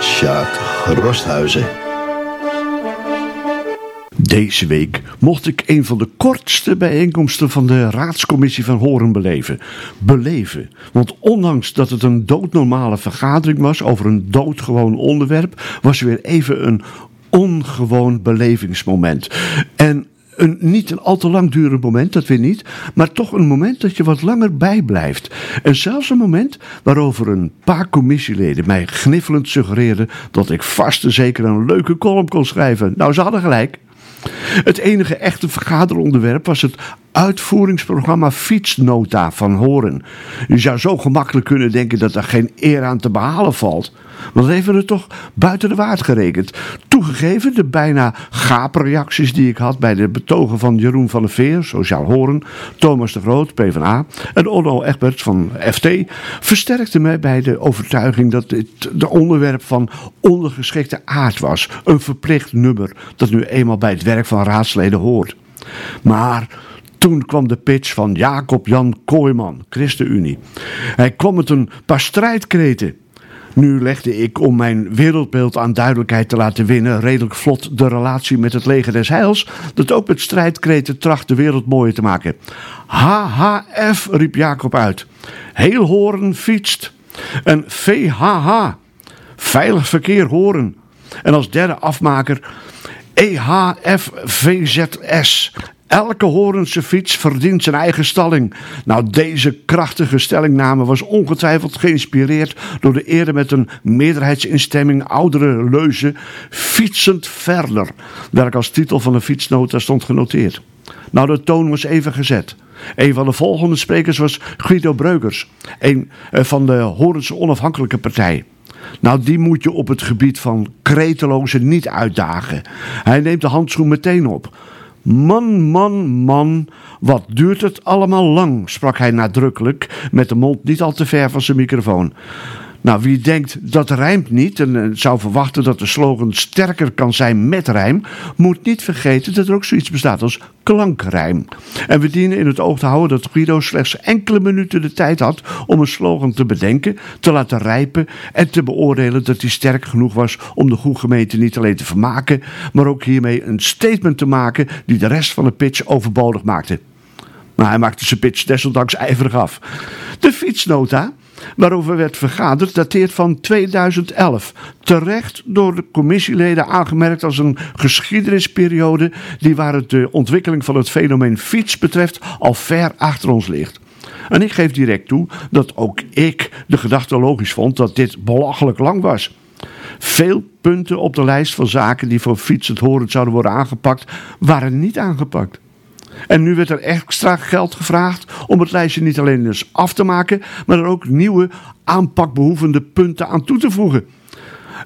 Sjaak Rosthuizen. Deze week mocht ik een van de kortste bijeenkomsten van de Raadscommissie van Horen beleven. Beleven. Want ondanks dat het een doodnormale vergadering was over een doodgewoon onderwerp, was er weer even een ongewoon belevingsmoment. En een, niet een al te lang durend moment, dat weer niet, maar toch een moment dat je wat langer bijblijft. En zelfs een moment waarover een paar commissieleden mij gniffelend suggereerden dat ik vast en zeker een leuke column kon schrijven. Nou, ze hadden gelijk. Het enige echte vergaderonderwerp was het uitvoeringsprogramma Fietsnota van Horen. Je zou zo gemakkelijk kunnen denken dat er geen eer aan te behalen valt. Maar dat we er toch buiten de waard gerekend. Toegegeven de bijna gaapreacties die ik had bij de betogen van Jeroen van der Veer, Sociaal Horen, Thomas de Groot, PvdA en Onno Egberts van FT, versterkte mij bij de overtuiging dat dit de onderwerp van ondergeschikte aard was. Een verplicht nummer dat nu eenmaal bij het werk van raadsleden hoort. Maar toen kwam de pitch van Jacob Jan Kooijman, ChristenUnie. Hij kwam met een paar strijdkreten. Nu legde ik, om mijn wereldbeeld aan duidelijkheid te laten winnen, redelijk vlot de relatie met het leger des heils, dat ook met strijdkreten tracht de wereld mooier te maken. HHF, riep Jacob uit. Heel horen fietst. En VHH, veilig verkeer horen. En als derde afmaker EHFVZS, Elke Horense fiets verdient zijn eigen stalling. Nou, deze krachtige stellingname was ongetwijfeld geïnspireerd door de eerder met een meerderheidsinstemming oudere leuze Fietsend Verder, welke als titel van de fietsnota stond genoteerd. Nou, de toon was even gezet. Een van de volgende sprekers was Guido Breukers, een eh, van de Horense Onafhankelijke Partij. Nou, die moet je op het gebied van kreteloze niet uitdagen. Hij neemt de handschoen meteen op. Man, man, man, wat duurt het allemaal lang, sprak hij nadrukkelijk, met de mond niet al te ver van zijn microfoon. Nou, wie denkt dat rijmt niet en eh, zou verwachten dat de slogan sterker kan zijn met rijm, moet niet vergeten dat er ook zoiets bestaat als klankrijm. En we dienen in het oog te houden dat Guido slechts enkele minuten de tijd had om een slogan te bedenken, te laten rijpen en te beoordelen dat hij sterk genoeg was om de goede gemeente niet alleen te vermaken, maar ook hiermee een statement te maken die de rest van de pitch overbodig maakte. Maar hij maakte zijn pitch desondanks ijverig af. De fietsnota waarover werd vergaderd dateert van 2011. Terecht door de commissieleden aangemerkt als een geschiedenisperiode die waar het de ontwikkeling van het fenomeen fiets betreft al ver achter ons ligt. En ik geef direct toe dat ook ik de gedachte logisch vond dat dit belachelijk lang was. Veel punten op de lijst van zaken die voor fietsend horen zouden worden aangepakt, waren niet aangepakt. En nu werd er extra geld gevraagd om het lijstje niet alleen dus af te maken, maar er ook nieuwe aanpakbehoevende punten aan toe te voegen.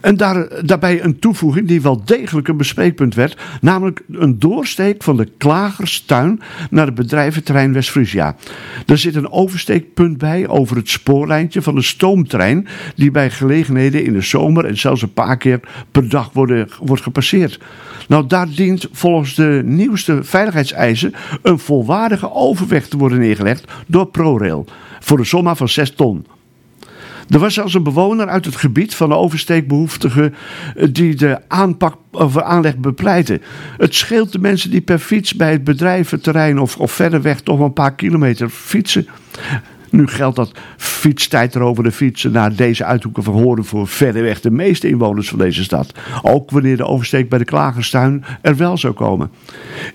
En daar, daarbij een toevoeging die wel degelijk een bespreekpunt werd, namelijk een doorsteek van de Klagerstuin naar het bedrijventerrein West-Friesia. Er zit een oversteekpunt bij over het spoorlijntje van de stoomtrein, die bij gelegenheden in de zomer en zelfs een paar keer per dag worden, wordt gepasseerd. Nou, daar dient volgens de nieuwste veiligheidseisen een volwaardige overweg te worden neergelegd door ProRail voor een somma van 6 ton. Er was zelfs een bewoner uit het gebied van de oversteekbehoeftigen eh, die de aanpak of aanleg bepleiten. Het scheelt de mensen die per fiets bij het bedrijventerrein of, of verder weg toch een paar kilometer fietsen. Nu geldt dat fietstijd er over de fietsen naar deze uithoeken van Horen voor verreweg de meeste inwoners van deze stad. Ook wanneer de oversteek bij de Klagerstuin er wel zou komen.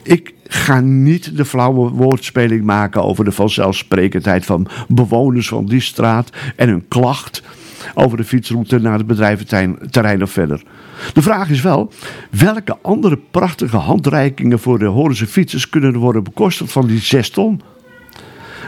Ik ga niet de flauwe woordspeling maken over de vanzelfsprekendheid van bewoners van die straat en hun klacht over de fietsroute naar het bedrijventerrein of verder. De vraag is wel, welke andere prachtige handreikingen voor de Horense fietsers kunnen worden bekostigd van die 6 ton?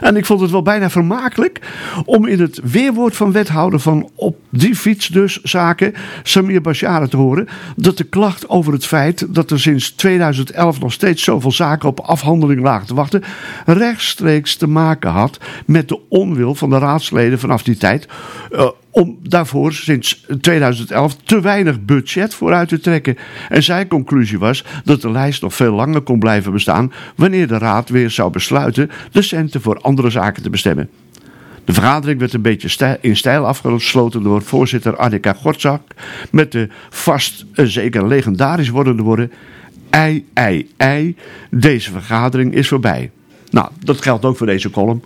En ik vond het wel bijna vermakelijk om in het weerwoord van wethouder van op die fiets dus zaken, Samir Bashara te horen, dat de klacht over het feit dat er sinds 2011 nog steeds zoveel zaken op afhandeling lagen te wachten, rechtstreeks te maken had met de onwil van de raadsleden vanaf die tijd. Uh, om daarvoor sinds 2011 te weinig budget voor uit te trekken. En zijn conclusie was dat de lijst nog veel langer kon blijven bestaan wanneer de Raad weer zou besluiten de centen voor andere zaken te bestemmen. De vergadering werd een beetje in stijl afgesloten door voorzitter Annika Gortzak met de vast en zeker legendarisch wordende woorden ei, ei, ei, deze vergadering is voorbij. Nou, dat geldt ook voor deze column.